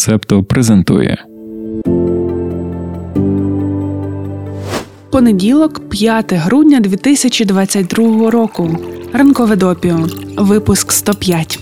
Септо презентує. Понеділок, 5 грудня 2022 року. Ранкове допіо. Випуск 105.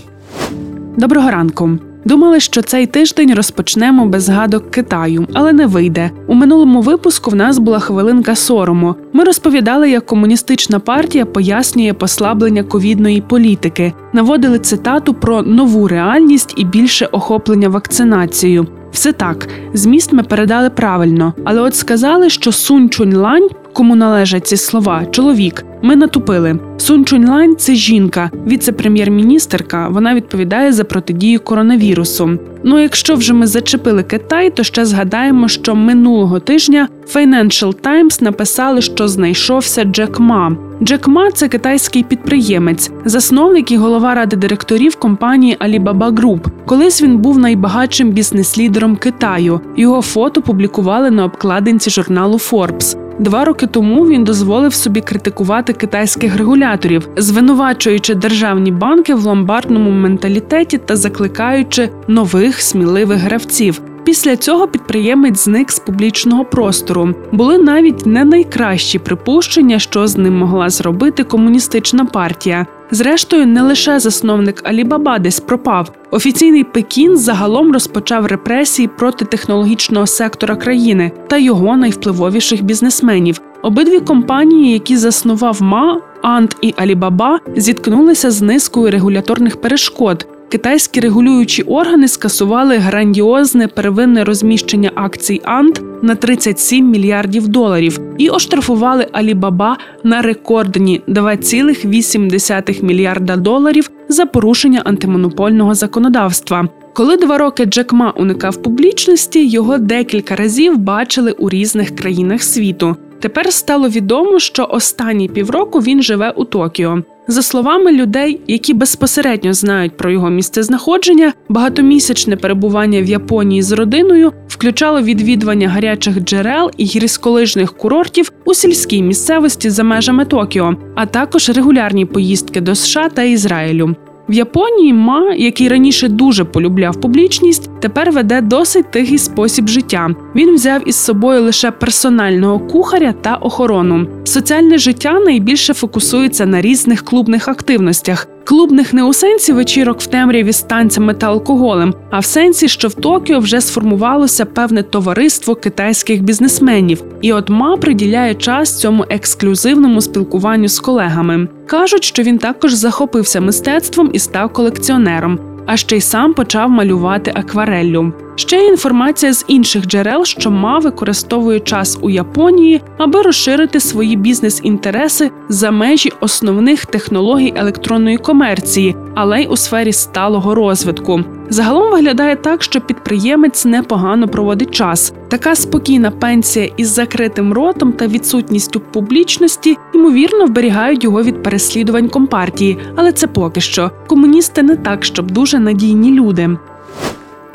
Доброго ранку. Думали, що цей тиждень розпочнемо без згадок Китаю, але не вийде. У минулому випуску в нас була хвилинка сорому. Ми розповідали, як комуністична партія пояснює послаблення ковідної політики, наводили цитату про нову реальність і більше охоплення вакцинацією. Все так, зміст ми передали правильно, але от сказали, що Сун Чунь-лань, кому належать ці слова, чоловік. Ми натупили. Сун Чунь-лань – це жінка, віце-прем'єр-міністерка. Вона відповідає за протидію коронавірусу. Ну, якщо вже ми зачепили Китай, то ще згадаємо, що минулого тижня Financial Times написали, що знайшовся Джек Ма. Джек Ма – це китайський підприємець, засновник і голова ради директорів компанії Alibaba Group. Колись він був найбагатшим бізнес-лідером Китаю. Його фото публікували на обкладинці журналу Forbes. Два роки тому він дозволив собі критикувати китайських регуляторів, звинувачуючи державні банки в ломбардному менталітеті та закликаючи нових сміливих гравців. Після цього підприємець зник з публічного простору. Були навіть не найкращі припущення, що з ним могла зробити комуністична партія. Зрештою, не лише засновник Алібаба десь пропав. Офіційний Пекін загалом розпочав репресії проти технологічного сектора країни та його найвпливовіших бізнесменів. Обидві компанії, які заснував ма, Ант і Алібаба, зіткнулися з низкою регуляторних перешкод. Китайські регулюючі органи скасували грандіозне первинне розміщення акцій Ант на 37 мільярдів доларів і оштрафували Алібаба на рекордні 2,8 мільярда доларів за порушення антимонопольного законодавства. Коли два роки Джек Ма уникав публічності, його декілька разів бачили у різних країнах світу. Тепер стало відомо, що останні півроку він живе у Токіо. За словами людей, які безпосередньо знають про його місцезнаходження, багатомісячне перебування в Японії з родиною включало відвідування гарячих джерел і гірськолижних курортів у сільській місцевості за межами Токіо, а також регулярні поїздки до США та Ізраїлю. В Японії ма, який раніше дуже полюбляв публічність, тепер веде досить тихий спосіб життя. Він взяв із собою лише персонального кухаря та охорону. Соціальне життя найбільше фокусується на різних клубних активностях. Клубних не у сенсі вечірок в темряві з танцями та алкоголем, а в сенсі, що в Токіо вже сформувалося певне товариство китайських бізнесменів, і от ма приділяє час цьому ексклюзивному спілкуванню з колегами. Кажуть, що він також захопився мистецтвом і став колекціонером а ще й сам почав малювати аквареллю. Ще є інформація з інших джерел, що ма використовує час у Японії, аби розширити свої бізнес-інтереси за межі основних технологій електронної комерції, але й у сфері сталого розвитку. Загалом виглядає так, що підприємець непогано проводить час. Така спокійна пенсія із закритим ротом та відсутністю публічності ймовірно вберігають його від переслідувань компартії, але це поки що. Комуністи не так, щоб дуже надійні люди.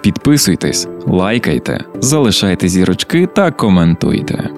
Підписуйтесь, лайкайте, залишайте зірочки та коментуйте.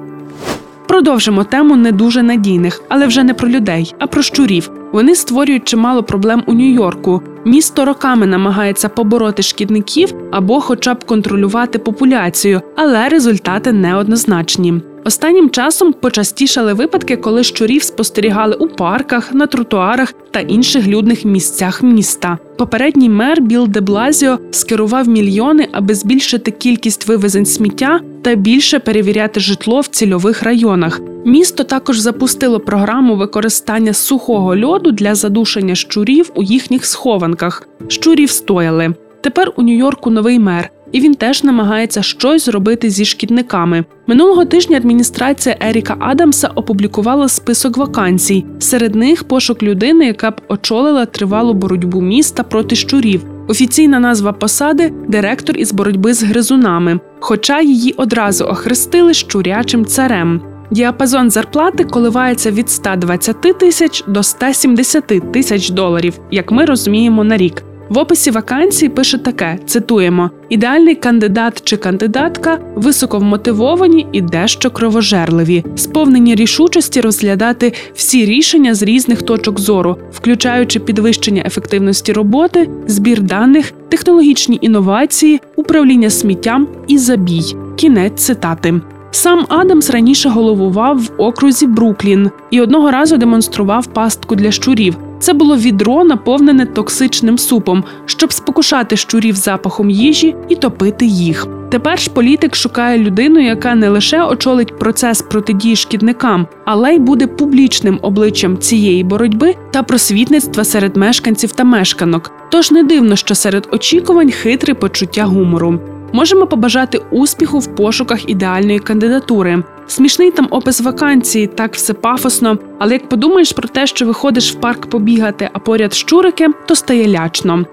Продовжимо тему не дуже надійних, але вже не про людей, а про щурів. Вони створюють чимало проблем у Нью-Йорку. Місто роками намагається побороти шкідників або, хоча б контролювати популяцію, але результати неоднозначні. Останнім часом почастішали випадки, коли щурів спостерігали у парках, на тротуарах та інших людних місцях міста. Попередній мер Біл де Блазіо скерував мільйони, аби збільшити кількість вивезень сміття та більше перевіряти житло в цільових районах. Місто також запустило програму використання сухого льоду для задушення щурів у їхніх схованках. Щурів стояли. Тепер у Нью-Йорку новий мер і він теж намагається щось зробити зі шкідниками. Минулого тижня адміністрація Еріка Адамса опублікувала список вакансій. Серед них пошук людини, яка б очолила тривалу боротьбу міста проти щурів. Офіційна назва посади директор із боротьби з гризунами, хоча її одразу охрестили щурячим царем. Діапазон зарплати коливається від 120 тисяч до 170 тисяч доларів, як ми розуміємо на рік. В описі вакансії пише таке: цитуємо: ідеальний кандидат чи кандидатка високовмотивовані і дещо кровожерливі, сповнені рішучості розглядати всі рішення з різних точок зору, включаючи підвищення ефективності роботи, збір даних, технологічні інновації, управління сміттям і забій. Кінець цитати. Сам Адамс раніше головував в окрузі Бруклін і одного разу демонстрував пастку для щурів. Це було відро, наповнене токсичним супом, щоб спокушати щурів запахом їжі і топити їх. Тепер ж політик шукає людину, яка не лише очолить процес протидії шкідникам, але й буде публічним обличчям цієї боротьби та просвітництва серед мешканців та мешканок. Тож не дивно, що серед очікувань хитре почуття гумору. Можемо побажати успіху в пошуках ідеальної кандидатури. Смішний там опис вакансії, так все пафосно. Але як подумаєш про те, що виходиш в парк побігати, а поряд щурики, то стає лячно.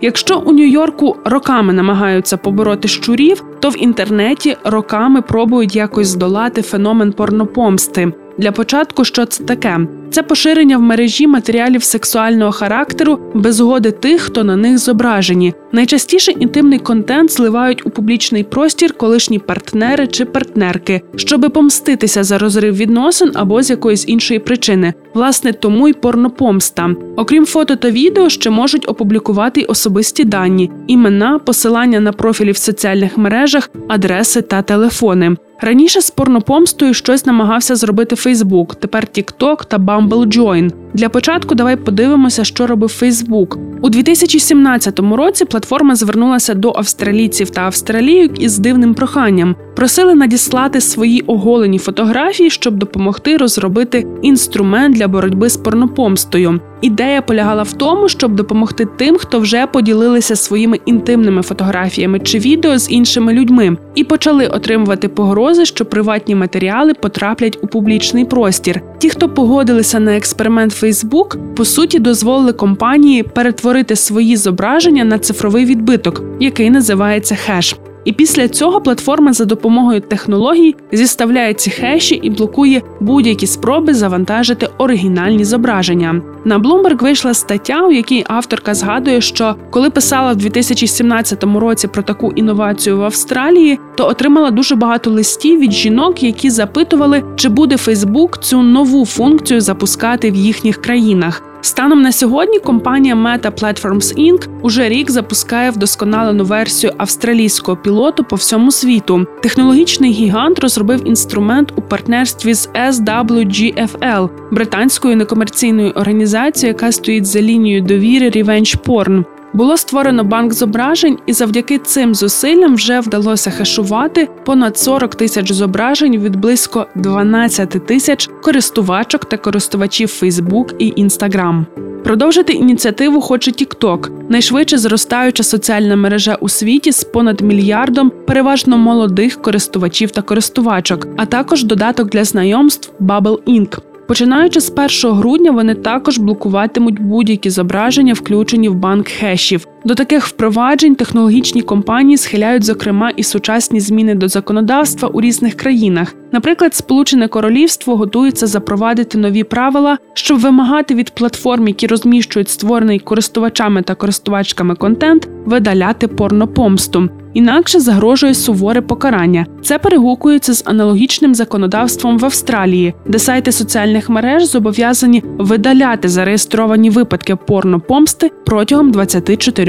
Якщо у Нью-Йорку роками намагаються побороти щурів, то в інтернеті роками пробують якось здолати феномен порнопомсти. Для початку, що це таке? Це поширення в мережі матеріалів сексуального характеру без згоди тих, хто на них зображені. Найчастіше інтимний контент зливають у публічний простір колишні партнери чи партнерки, щоби помститися за розрив відносин або з якоїсь іншої причини. Власне, тому й порнопомста. Окрім фото та відео, ще можуть опублікувати й особисті дані, імена, посилання на профілі в соціальних мережах, адреси та телефони. Раніше з порнопомстою щось намагався зробити Фейсбук, тепер TikTok та Bumble Join. Для початку давай подивимося, що робив Фейсбук. У 2017 році платформа звернулася до австралійців та австралійок із дивним проханням. Просили надіслати свої оголені фотографії, щоб допомогти розробити інструмент для боротьби з порнопомстою. Ідея полягала в тому, щоб допомогти тим, хто вже поділилися своїми інтимними фотографіями чи відео з іншими людьми, і почали отримувати погрози, що приватні матеріали потраплять у публічний простір. Ті, хто погодилися на експеримент Facebook, по суті дозволили компанії перетворити свої зображення на цифровий відбиток, який називається хеш. І після цього платформа за допомогою технологій зіставляє ці хеші і блокує будь-які спроби завантажити оригінальні зображення. На Bloomberg вийшла стаття, у якій авторка згадує, що коли писала в 2017 році про таку інновацію в Австралії, то отримала дуже багато листів від жінок, які запитували, чи буде Фейсбук цю нову функцію запускати в їхніх країнах. Станом на сьогодні компанія Meta Platforms Inc. уже рік запускає вдосконалену версію австралійського пілоту по всьому світу. Технологічний гігант розробив інструмент у партнерстві з SWGFL, британською некомерційною організацією, яка стоїть за лінією довіри Revenge Porn. Було створено банк зображень, і завдяки цим зусиллям вже вдалося хешувати понад 40 тисяч зображень від близько 12 тисяч користувачок та користувачів Facebook і Instagram. Продовжити ініціативу хоче TikTok – найшвидше зростаюча соціальна мережа у світі з понад мільярдом переважно молодих користувачів та користувачок, а також додаток для знайомств Bubble Inc. Починаючи з 1 грудня, вони також блокуватимуть будь-які зображення, включені в банк хешів. До таких впроваджень технологічні компанії схиляють, зокрема, і сучасні зміни до законодавства у різних країнах. Наприклад, Сполучене Королівство готується запровадити нові правила, щоб вимагати від платформ, які розміщують створений користувачами та користувачками контент, видаляти порнопомсту. Інакше загрожує суворе покарання. Це перегукується з аналогічним законодавством в Австралії, де сайти соціальних мереж зобов'язані видаляти зареєстровані випадки порнопомсти протягом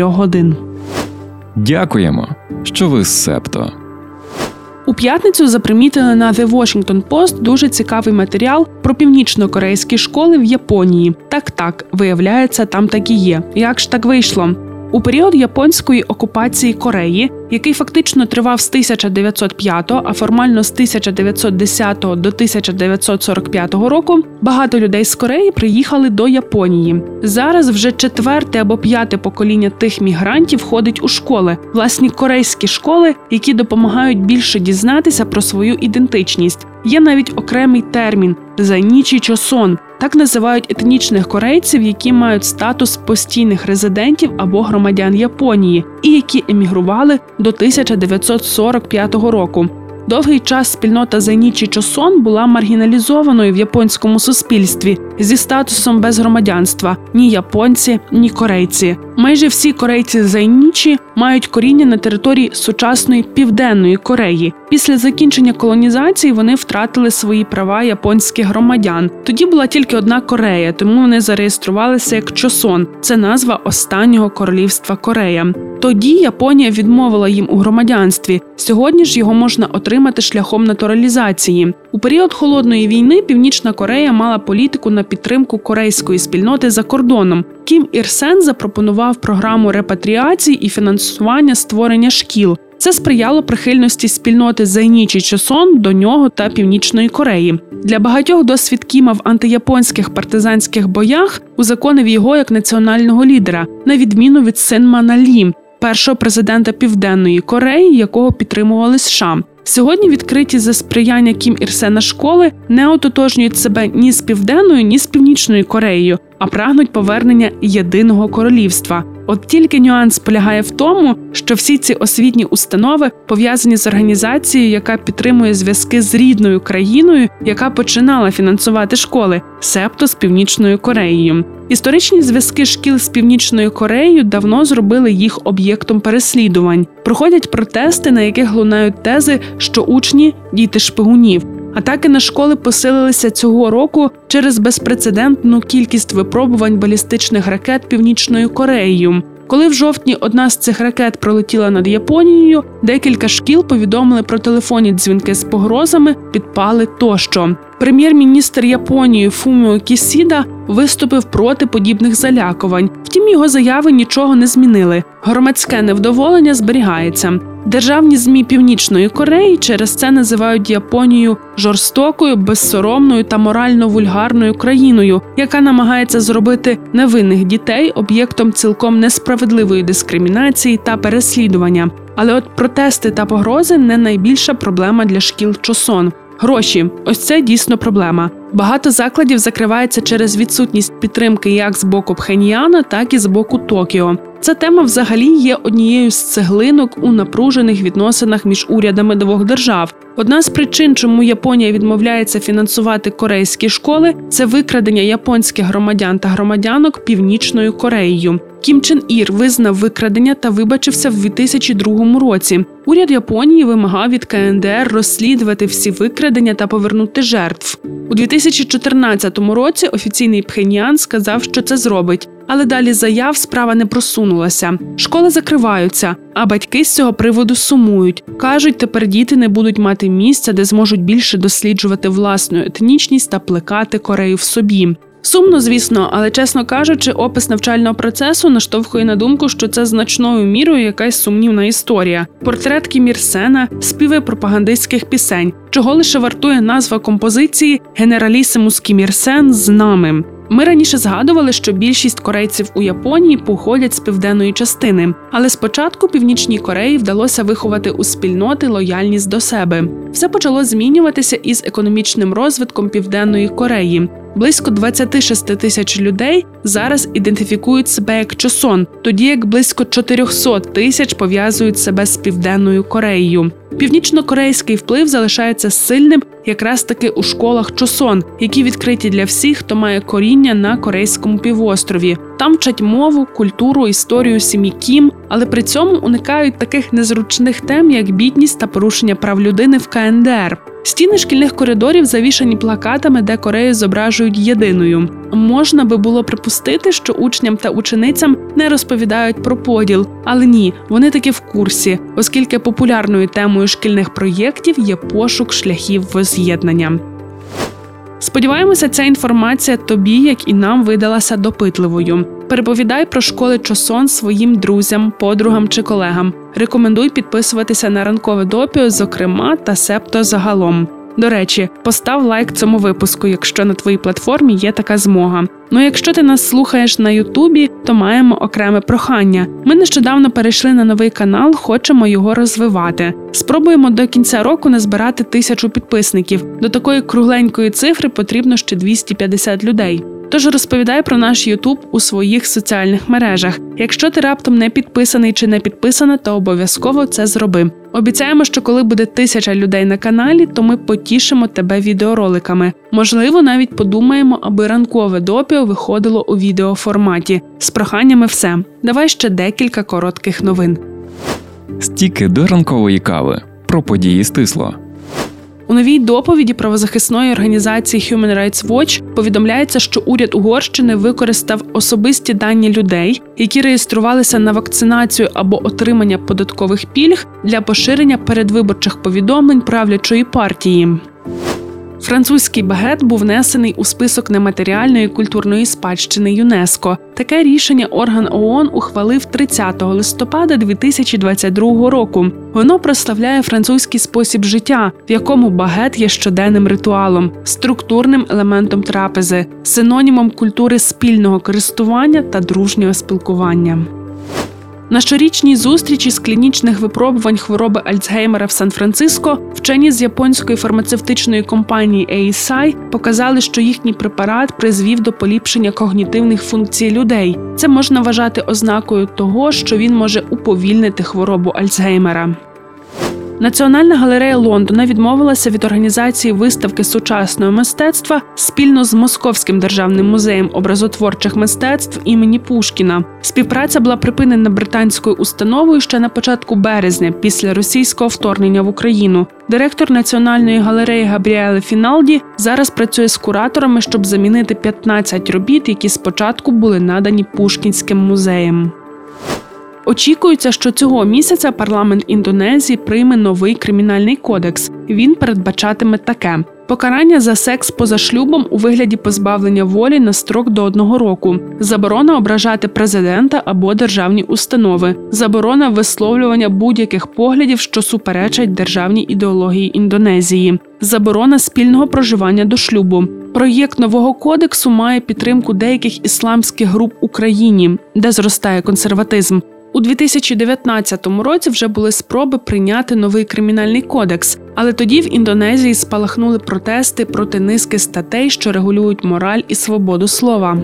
24 годин. Дякуємо, що ви з Септо. У п'ятницю запримітили на The Washington Post дуже цікавий матеріал про північно-корейські школи в Японії. Так так виявляється, там так і є. Як ж так вийшло? У період японської окупації Кореї, який фактично тривав з 1905, а формально з 1910 до 1945 року, багато людей з Кореї приїхали до Японії. Зараз вже четверте або п'яте покоління тих мігрантів ходить у школи, власні корейські школи, які допомагають більше дізнатися про свою ідентичність. Є навіть окремий термін зайнічий чосон. Так називають етнічних корейців, які мають статус постійних резидентів або громадян Японії, і які емігрували до 1945 року. Довгий час спільнота Зайнічі Чосон була маргіналізованою в японському суспільстві. Зі статусом без громадянства ні японці, ні корейці. Майже всі корейці зайнічі мають коріння на території сучасної південної Кореї. Після закінчення колонізації вони втратили свої права японських громадян. Тоді була тільки одна Корея, тому вони зареєструвалися як Чосон. Це назва останнього королівства Корея. Тоді Японія відмовила їм у громадянстві. Сьогодні ж його можна отримати шляхом натуралізації. У період холодної війни Північна Корея мала політику на підтримку корейської спільноти за кордоном. Кім Ірсен запропонував програму репатріації і фінансування створення шкіл. Це сприяло прихильності спільноти Зайнічі Чосон до нього та Північної Кореї. Для багатьох досвід Кіма в антияпонських партизанських боях узаконив його як національного лідера, на відміну від Синмана Лі, першого президента Південної Кореї, якого підтримували США. Сьогодні відкриті за сприяння Кім Ірсена школи не ототожнюють себе ні з південною, ні з північною Кореєю, а прагнуть повернення єдиного королівства. От тільки нюанс полягає в тому, що всі ці освітні установи пов'язані з організацією, яка підтримує зв'язки з рідною країною, яка починала фінансувати школи, себто з північною Кореєю. Історичні зв'язки шкіл з північною Кореєю давно зробили їх об'єктом переслідувань. Проходять протести, на яких лунають тези, що учні діти шпигунів. Атаки на школи посилилися цього року через безпрецедентну кількість випробувань балістичних ракет Північною Кореєю. Коли в жовтні одна з цих ракет пролетіла над Японією, декілька шкіл повідомили про телефонні дзвінки з погрозами, підпали тощо. Прем'єр-міністр Японії Фуміо Кісіда виступив проти подібних залякувань. Втім, його заяви нічого не змінили. Громадське невдоволення зберігається. Державні змі Північної Кореї через це називають Японію жорстокою, безсоромною та морально вульгарною країною, яка намагається зробити невинних дітей об'єктом цілком несправедливої дискримінації та переслідування. Але от протести та погрози не найбільша проблема для шкіл Чосон. Гроші ось це дійсно проблема. Багато закладів закривається через відсутність підтримки як з боку Пхеньяна, так і з боку Токіо. Ця тема взагалі є однією з цеглинок у напружених відносинах між урядами двох держав. Одна з причин, чому Японія відмовляється фінансувати корейські школи, це викрадення японських громадян та громадянок північною Кореєю. Кім Чен Ір визнав викрадення та вибачився в 2002 році. Уряд Японії вимагав від КНДР розслідувати всі викрадення та повернути жертв. У 2014 році офіційний Пхеньян сказав, що це зробить, але далі заяв справа не просунулася. Школи закриваються, а батьки з цього приводу сумують. кажуть, тепер діти не будуть мати місця, де зможуть більше досліджувати власну етнічність та плекати Корею в собі. Сумно, звісно, але чесно кажучи, опис навчального процесу наштовхує на думку, що це значною мірою якась сумнівна історія. Портрет Кімірсена, співи пропагандистських пісень, чого лише вартує назва композиції Генералісимус Кімірсен з нами. Ми раніше згадували, що більшість корейців у Японії походять з південної частини, але спочатку північній Кореї вдалося виховати у спільноти лояльність до себе. Все почало змінюватися із економічним розвитком південної Кореї. Близько 26 тисяч людей зараз ідентифікують себе як чосон, тоді як близько 400 тисяч пов'язують себе з південною Кореєю. Північно-корейський вплив залишається сильним якраз таки у школах Чосон, які відкриті для всіх, хто має коріння на корейському півострові. Там вчать мову, культуру, історію сім'ї Кім, але при цьому уникають таких незручних тем, як бідність та порушення прав людини в КНДР. Стіни шкільних коридорів завішані плакатами, де Корею зображують єдиною. Можна би було припустити, що учням та ученицям не розповідають про поділ, але ні, вони таки в курсі, оскільки популярною темою шкільних проєктів є пошук шляхів воз'єднання. Сподіваємося, ця інформація тобі, як і нам, видалася допитливою. Переповідай про школи чосон своїм друзям, подругам чи колегам. Рекомендуй підписуватися на ранкове допіо, зокрема та септо загалом. До речі, постав лайк цьому випуску, якщо на твоїй платформі є така змога. Ну якщо ти нас слухаєш на Ютубі, то маємо окреме прохання. Ми нещодавно перейшли на новий канал, хочемо його розвивати. Спробуємо до кінця року назбирати тисячу підписників. До такої кругленької цифри потрібно ще 250 людей. Тож розповідай про наш Ютуб у своїх соціальних мережах. Якщо ти раптом не підписаний чи не підписана, то обов'язково це зроби. Обіцяємо, що коли буде тисяча людей на каналі, то ми потішимо тебе відеороликами. Можливо, навіть подумаємо, аби ранкове допіо виходило у відеоформаті. З проханнями все. Давай ще декілька коротких новин. Стіки до ранкової кави про події стисло. У новій доповіді правозахисної організації Human Rights Watch повідомляється, що уряд Угорщини використав особисті дані людей, які реєструвалися на вакцинацію або отримання податкових пільг для поширення передвиборчих повідомлень правлячої партії. Французький багет був внесений у список нематеріальної культурної спадщини ЮНЕСКО. Таке рішення орган ООН ухвалив 30 листопада 2022 року. Воно прославляє французький спосіб життя, в якому багет є щоденним ритуалом, структурним елементом трапези, синонімом культури спільного користування та дружнього спілкування. На щорічній зустрічі з клінічних випробувань хвороби Альцгеймера в Сан-Франциско вчені з японської фармацевтичної компанії ASI показали, що їхній препарат призвів до поліпшення когнітивних функцій людей. Це можна вважати ознакою того, що він може уповільнити хворобу Альцгеймера. Національна галерея Лондона відмовилася від організації виставки сучасного мистецтва спільно з Московським державним музеєм образотворчих мистецтв імені Пушкіна. Співпраця була припинена британською установою ще на початку березня, після російського вторгнення в Україну. Директор національної галереї Габріеле Фіналді зараз працює з кураторами, щоб замінити 15 робіт, які спочатку були надані Пушкінським музеєм. Очікується, що цього місяця парламент Індонезії прийме новий кримінальний кодекс. Він передбачатиме таке. Покарання за секс поза шлюбом у вигляді позбавлення волі на строк до одного року, заборона ображати президента або державні установи, заборона висловлювання будь-яких поглядів, що суперечать державній ідеології Індонезії, заборона спільного проживання до шлюбу. Проєкт нового кодексу має підтримку деяких ісламських груп Україні, де зростає консерватизм. У 2019 році вже були спроби прийняти новий кримінальний кодекс, але тоді в Індонезії спалахнули протести проти низки статей, що регулюють мораль і свободу слова.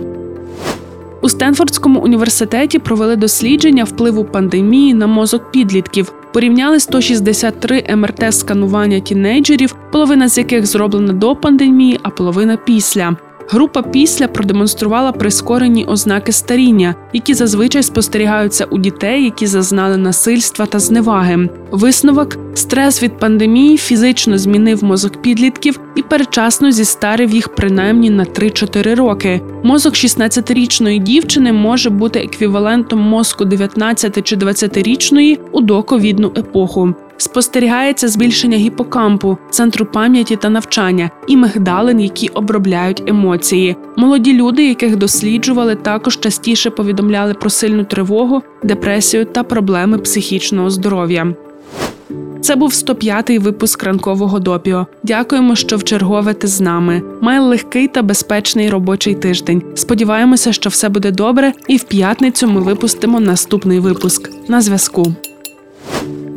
У Стенфордському університеті провели дослідження впливу пандемії на мозок підлітків. Порівняли 163 МРТ-сканування тінейджерів, половина з яких зроблена до пандемії, а половина після. Група після продемонструвала прискорені ознаки старіння, які зазвичай спостерігаються у дітей, які зазнали насильства та зневаги. Висновок стрес від пандемії фізично змінив мозок підлітків і передчасно зістарив їх принаймні на 3-4 роки. Мозок 16-річної дівчини може бути еквівалентом мозку 19 чи 20-річної у доковідну епоху. Спостерігається збільшення гіпокампу, центру пам'яті та навчання і мигдалин, які обробляють емоції. Молоді люди, яких досліджували, також частіше повідомляли про сильну тривогу, депресію та проблеми психічного здоров'я. Це був 105-й випуск ранкового допіо. Дякуємо, що вчергове ти з нами. Май легкий та безпечний робочий тиждень. Сподіваємося, що все буде добре, і в п'ятницю ми випустимо наступний випуск. На зв'язку.